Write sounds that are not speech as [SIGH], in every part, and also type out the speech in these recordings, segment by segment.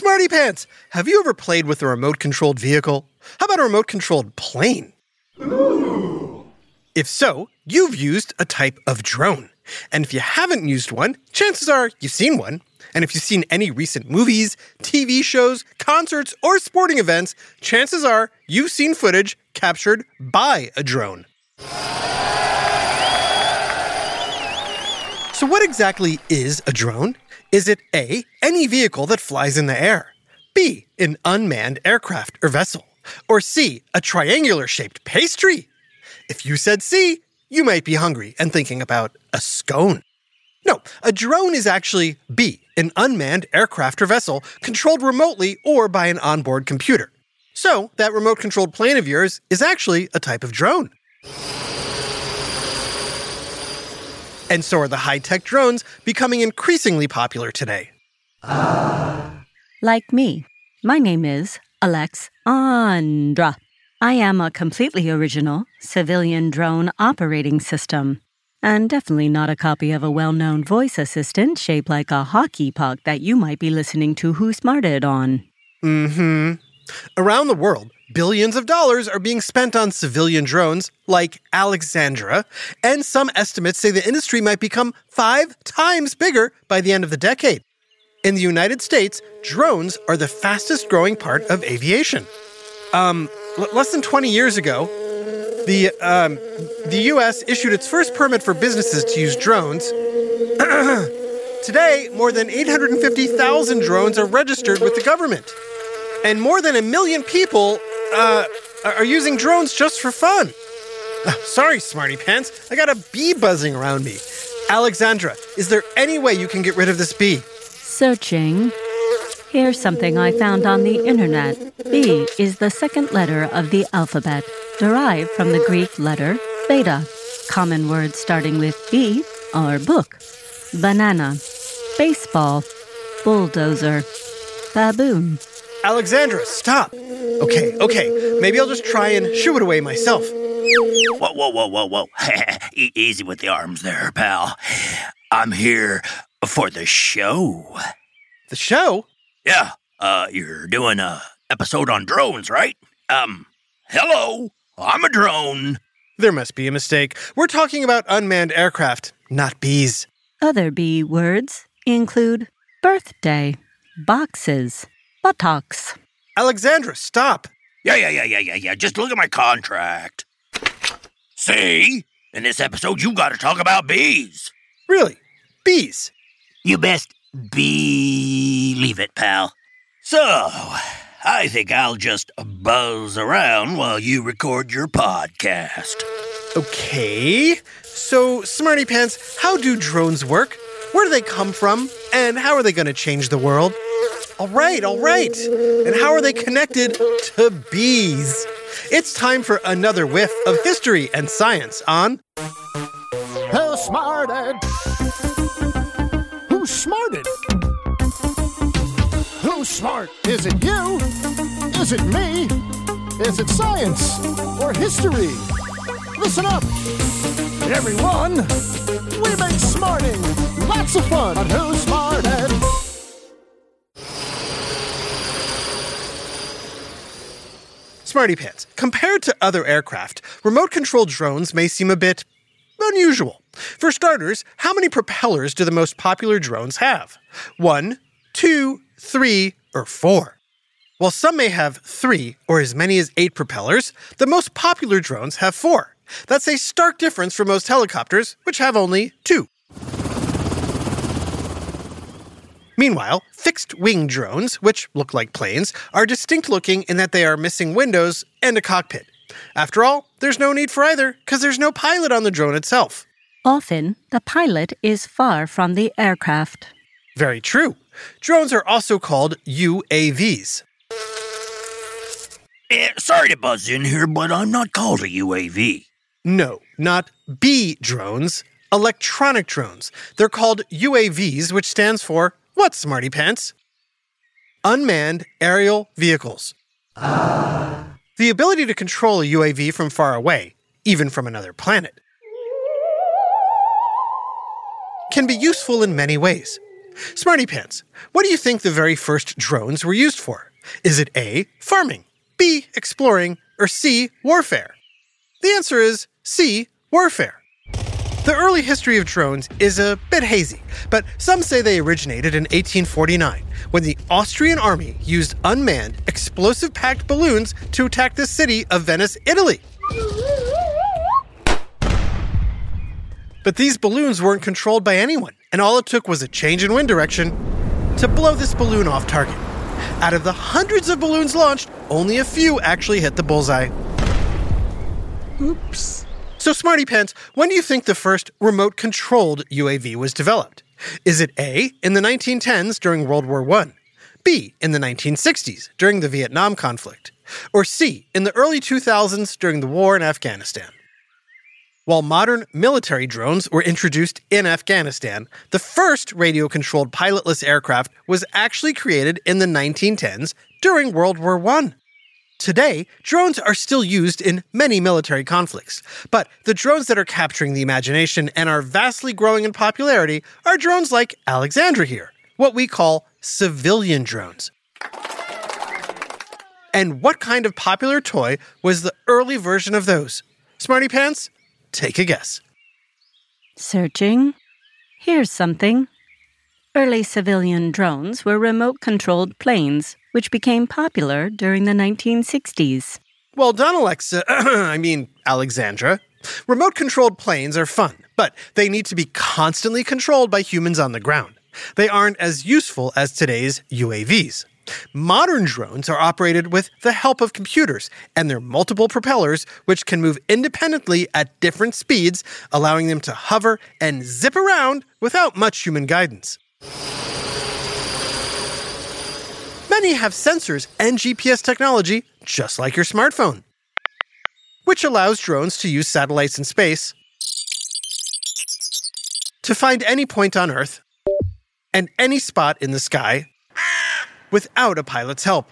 Smarty Pants, have you ever played with a remote controlled vehicle? How about a remote controlled plane? Ooh. If so, you've used a type of drone. And if you haven't used one, chances are you've seen one. And if you've seen any recent movies, TV shows, concerts, or sporting events, chances are you've seen footage captured by a drone. So, what exactly is a drone? Is it A, any vehicle that flies in the air? B, an unmanned aircraft or vessel? Or C, a triangular shaped pastry? If you said C, you might be hungry and thinking about a scone. No, a drone is actually B, an unmanned aircraft or vessel controlled remotely or by an onboard computer. So, that remote controlled plane of yours is actually a type of drone. And so are the high tech drones becoming increasingly popular today. Like me, my name is Alexandra. I am a completely original civilian drone operating system, and definitely not a copy of a well known voice assistant shaped like a hockey puck that you might be listening to Who Smarted on. Mm hmm. Around the world, billions of dollars are being spent on civilian drones like Alexandra, and some estimates say the industry might become five times bigger by the end of the decade. In the United States, drones are the fastest growing part of aviation. Um, l- less than 20 years ago, the, um, the US issued its first permit for businesses to use drones. [CLEARS THROAT] Today, more than 850,000 drones are registered with the government. And more than a million people uh, are using drones just for fun. Uh, sorry, Smarty Pants. I got a bee buzzing around me. Alexandra, is there any way you can get rid of this bee? Searching. Here's something I found on the internet. B is the second letter of the alphabet, derived from the Greek letter beta. Common words starting with B are book, banana, baseball, bulldozer, baboon. Alexandra, stop. Okay, okay. Maybe I'll just try and shoo it away myself. Whoa, whoa, whoa, whoa, whoa. [LAUGHS] Easy with the arms there, pal. I'm here for the show. The show? Yeah, uh, you're doing a episode on drones, right? Um, hello, I'm a drone. There must be a mistake. We're talking about unmanned aircraft, not bees. Other B words include birthday, boxes, buttocks. Alexandra, stop. Yeah, yeah, yeah, yeah, yeah, yeah. Just look at my contract. See? In this episode, you gotta talk about bees. Really? Bees? You best believe it, pal. So, I think I'll just buzz around while you record your podcast. Okay. So, Smarty Pants, how do drones work? Where do they come from? And how are they going to change the world? All right, all right. And how are they connected to bees? It's time for another whiff of history and science on Who smarted? Who smarted? Who's smart? Is it you? Is it me? Is it science or history? Listen up, everyone. We make smarting lots of fun on Who Smarted. Smarty Pants. Compared to other aircraft, remote controlled drones may seem a bit unusual. For starters, how many propellers do the most popular drones have? One, two, three, or four? While some may have three or as many as eight propellers, the most popular drones have four. That's a stark difference from most helicopters, which have only two. Meanwhile, fixed wing drones, which look like planes, are distinct looking in that they are missing windows and a cockpit. After all, there's no need for either, because there's no pilot on the drone itself. Often, the pilot is far from the aircraft. Very true. Drones are also called UAVs. Eh, sorry to buzz in here, but I'm not called a UAV. No, not B drones, electronic drones. They're called UAVs, which stands for what, Smarty Pants? Unmanned Aerial Vehicles. The ability to control a UAV from far away, even from another planet, can be useful in many ways. Smarty Pants, what do you think the very first drones were used for? Is it A, farming, B, exploring, or C, warfare? The answer is C, warfare. The early history of drones is a bit hazy, but some say they originated in 1849 when the Austrian army used unmanned, explosive packed balloons to attack the city of Venice, Italy. But these balloons weren't controlled by anyone, and all it took was a change in wind direction to blow this balloon off target. Out of the hundreds of balloons launched, only a few actually hit the bullseye. Oops. So, Smarty Pants, when do you think the first remote controlled UAV was developed? Is it A, in the 1910s during World War I, B, in the 1960s during the Vietnam conflict, or C, in the early 2000s during the war in Afghanistan? While modern military drones were introduced in Afghanistan, the first radio controlled pilotless aircraft was actually created in the 1910s during World War I. Today, drones are still used in many military conflicts, but the drones that are capturing the imagination and are vastly growing in popularity are drones like Alexandra here, what we call civilian drones. And what kind of popular toy was the early version of those? Smarty Pants, take a guess. Searching. Here's something. Early civilian drones were remote controlled planes, which became popular during the 1960s. Well done, Alexa. [CLEARS THROAT] I mean, Alexandra. Remote controlled planes are fun, but they need to be constantly controlled by humans on the ground. They aren't as useful as today's UAVs. Modern drones are operated with the help of computers and their multiple propellers, which can move independently at different speeds, allowing them to hover and zip around without much human guidance. Many have sensors and GPS technology, just like your smartphone, which allows drones to use satellites in space to find any point on Earth and any spot in the sky without a pilot's help.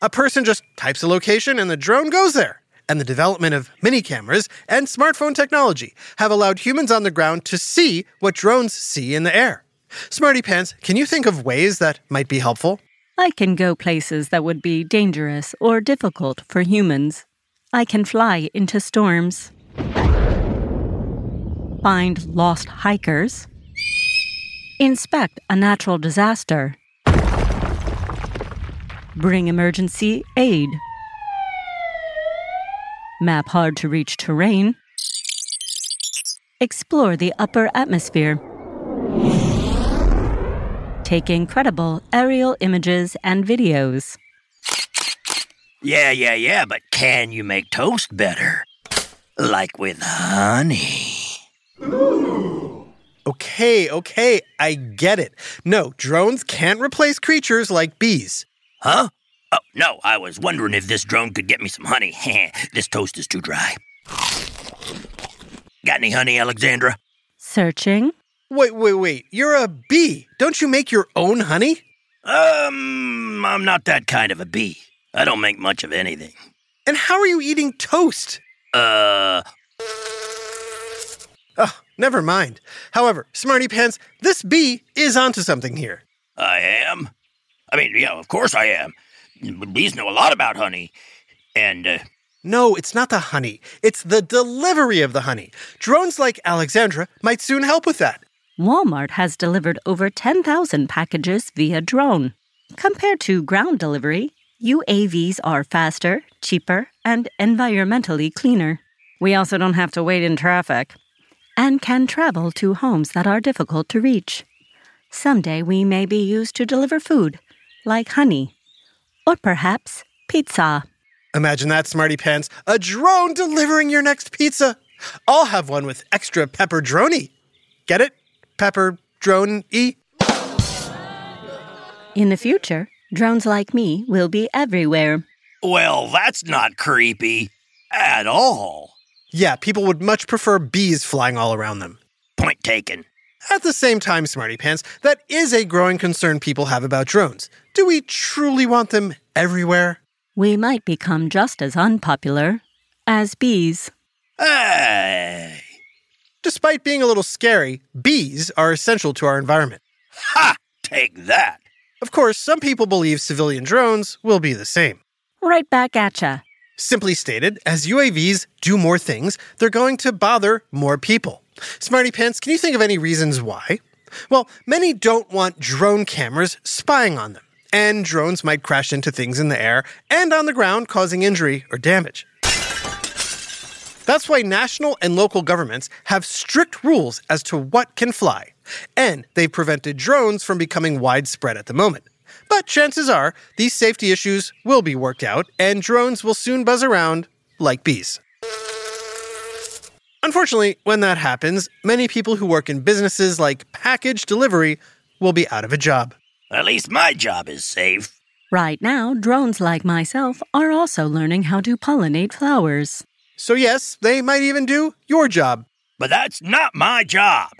A person just types a location and the drone goes there. And the development of mini cameras and smartphone technology have allowed humans on the ground to see what drones see in the air. Smarty Pants, can you think of ways that might be helpful? I can go places that would be dangerous or difficult for humans. I can fly into storms, find lost hikers, inspect a natural disaster, bring emergency aid, map hard to reach terrain, explore the upper atmosphere, take incredible aerial images and videos. Yeah, yeah, yeah, but can you make toast better? Like with honey. Okay, okay, I get it. No, drones can't replace creatures like bees. Huh? Oh, no, I was wondering if this drone could get me some honey. [LAUGHS] this toast is too dry. Got any honey, Alexandra? Searching. Wait, wait, wait. You're a bee. Don't you make your own honey? Um, I'm not that kind of a bee. I don't make much of anything. And how are you eating toast? Uh, Oh, never mind. However, Smarty Pants, this bee is onto something here. I am. I mean, yeah, of course I am. Bees know a lot about honey. And, uh, No, it's not the honey. It's the delivery of the honey. Drones like Alexandra might soon help with that. Walmart has delivered over 10,000 packages via drone. Compared to ground delivery, UAVs are faster, cheaper, and environmentally cleaner. We also don't have to wait in traffic and can travel to homes that are difficult to reach. Someday we may be used to deliver food, like honey, or perhaps pizza. Imagine that, Smarty Pants. A drone delivering your next pizza. I'll have one with extra pepper droney. Get it? Pepper drone e? In the future, drones like me will be everywhere. well, that's not creepy at all. Yeah, people would much prefer bees flying all around them. Point taken. At the same time, Smarty Pants, that is a growing concern people have about drones. Do we truly want them everywhere? We might become just as unpopular as bees. Hey! Despite being a little scary, bees are essential to our environment. Ha! Take that! Of course, some people believe civilian drones will be the same. Right back at ya. Simply stated, as UAVs do more things, they're going to bother more people. Smarty Pants, can you think of any reasons why? Well, many don't want drone cameras spying on them, and drones might crash into things in the air and on the ground, causing injury or damage. That's why national and local governments have strict rules as to what can fly, and they've prevented drones from becoming widespread at the moment. But chances are these safety issues will be worked out, and drones will soon buzz around like bees. Unfortunately, when that happens, many people who work in businesses like package delivery will be out of a job. At least my job is safe. Right now, drones like myself are also learning how to pollinate flowers. So, yes, they might even do your job. But that's not my job.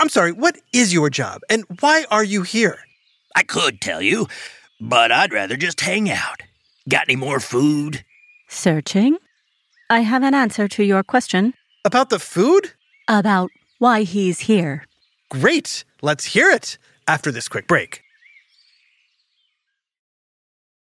I'm sorry, what is your job, and why are you here? I could tell you, but I'd rather just hang out. Got any more food? Searching? I have an answer to your question About the food? about why he's here. Great, let's hear it after this quick break.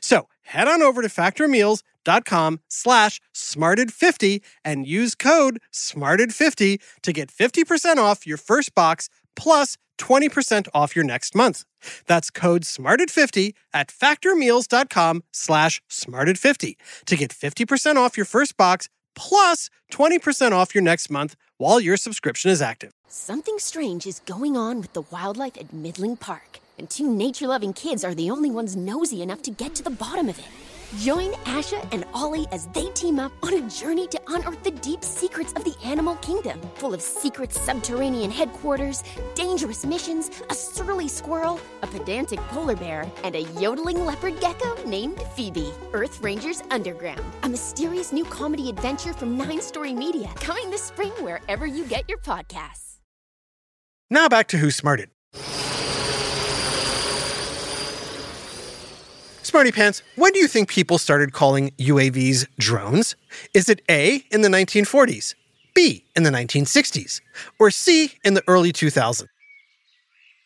So head on over to factormeals.com slash smarted50 and use code smarted50 to get 50% off your first box plus 20% off your next month. That's code SMARTED50 at factormeals.com slash SMARTED50 to get 50% off your first box plus 20% off your next month while your subscription is active. Something strange is going on with the wildlife at Midling Park, and two nature loving kids are the only ones nosy enough to get to the bottom of it. Join Asha and Ollie as they team up on a journey to unearth the deep secrets of the animal kingdom, full of secret subterranean headquarters, dangerous missions, a surly squirrel, a pedantic polar bear, and a yodeling leopard gecko named Phoebe. Earth Rangers Underground, a mysterious new comedy adventure from Nine Story Media, coming this spring wherever you get your podcasts. Now back to Who Smarted. Smarty Pants, when do you think people started calling UAVs drones? Is it A, in the 1940s, B, in the 1960s, or C, in the early 2000s?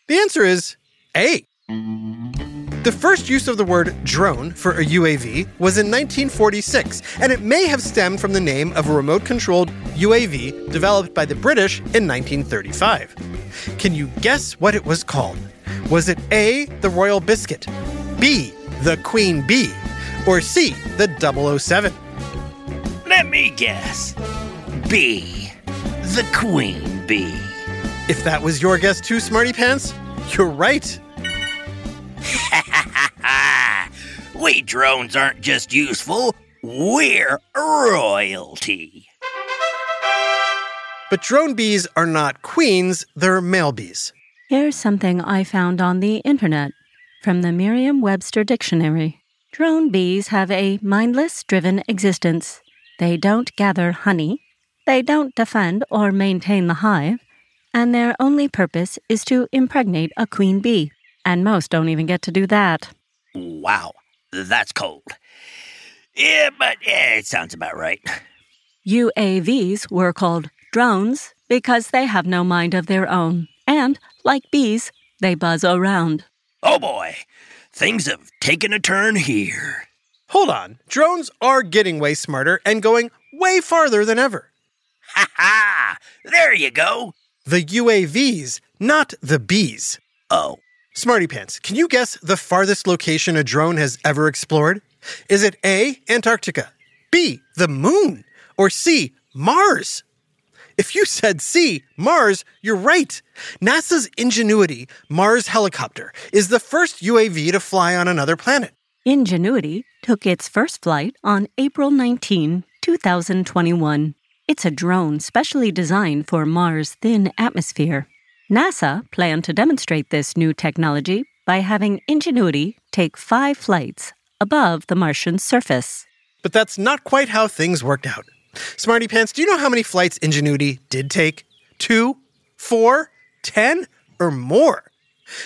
The answer is A. The first use of the word drone for a UAV was in 1946, and it may have stemmed from the name of a remote controlled UAV developed by the British in 1935. Can you guess what it was called? Was it A, the Royal Biscuit, B, the Queen Bee, or C, the 007? Let me guess. B. The Queen Bee. If that was your guess too, Smarty Pants, you're right. [LAUGHS] we drones aren't just useful, we're royalty. But drone bees are not queens, they're male bees. Here's something I found on the internet from the Merriam Webster Dictionary. Drone bees have a mindless, driven existence. They don't gather honey, they don't defend or maintain the hive, and their only purpose is to impregnate a queen bee. And most don't even get to do that. Wow, that's cold. Yeah, but yeah, it sounds about right. UAVs were called drones because they have no mind of their own, and, like bees, they buzz around. Oh boy, things have taken a turn here. Hold on, drones are getting way smarter and going way farther than ever. Ha ha! There you go. The UAVs, not the bees. Oh. Smarty Pants, can you guess the farthest location a drone has ever explored? Is it A, Antarctica, B, the moon, or C, Mars? If you said C, Mars, you're right. NASA's Ingenuity Mars helicopter is the first UAV to fly on another planet. Ingenuity took its first flight on April 19, 2021. It's a drone specially designed for Mars' thin atmosphere. NASA planned to demonstrate this new technology by having Ingenuity take five flights above the Martian surface. But that's not quite how things worked out. Smarty Pants, do you know how many flights Ingenuity did take? Two, four, ten, or more?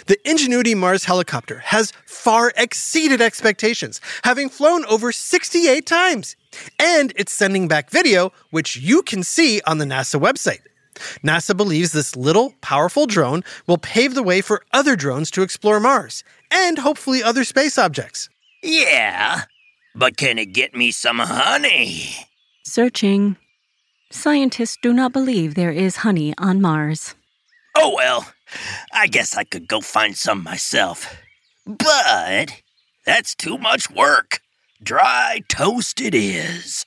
The Ingenuity Mars helicopter has far exceeded expectations, having flown over 68 times. And it's sending back video, which you can see on the NASA website. NASA believes this little, powerful drone will pave the way for other drones to explore Mars and hopefully other space objects. Yeah, but can it get me some honey? Searching. Scientists do not believe there is honey on Mars. Oh well, I guess I could go find some myself. But that's too much work. Dry toast it is.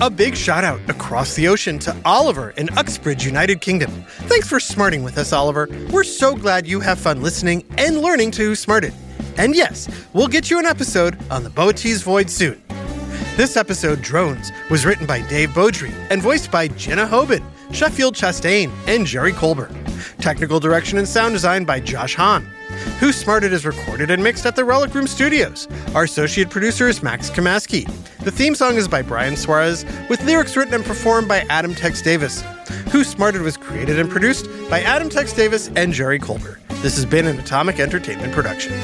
A big shout out across the ocean to Oliver in Uxbridge, United Kingdom. Thanks for smarting with us, Oliver. We're so glad you have fun listening and learning to Smarted. And yes, we'll get you an episode on the Boötes Void soon. This episode, Drones, was written by Dave Beaudry and voiced by Jenna Hoban, Sheffield Chastain, and Jerry Colbert. Technical direction and sound design by Josh Hahn. Who Smarted is recorded and mixed at the Relic Room Studios. Our associate producer is Max Kamaski. The theme song is by Brian Suarez, with lyrics written and performed by Adam Tex Davis. Who Smarted was created and produced by Adam Tex Davis and Jerry Colbert. This has been an Atomic Entertainment production.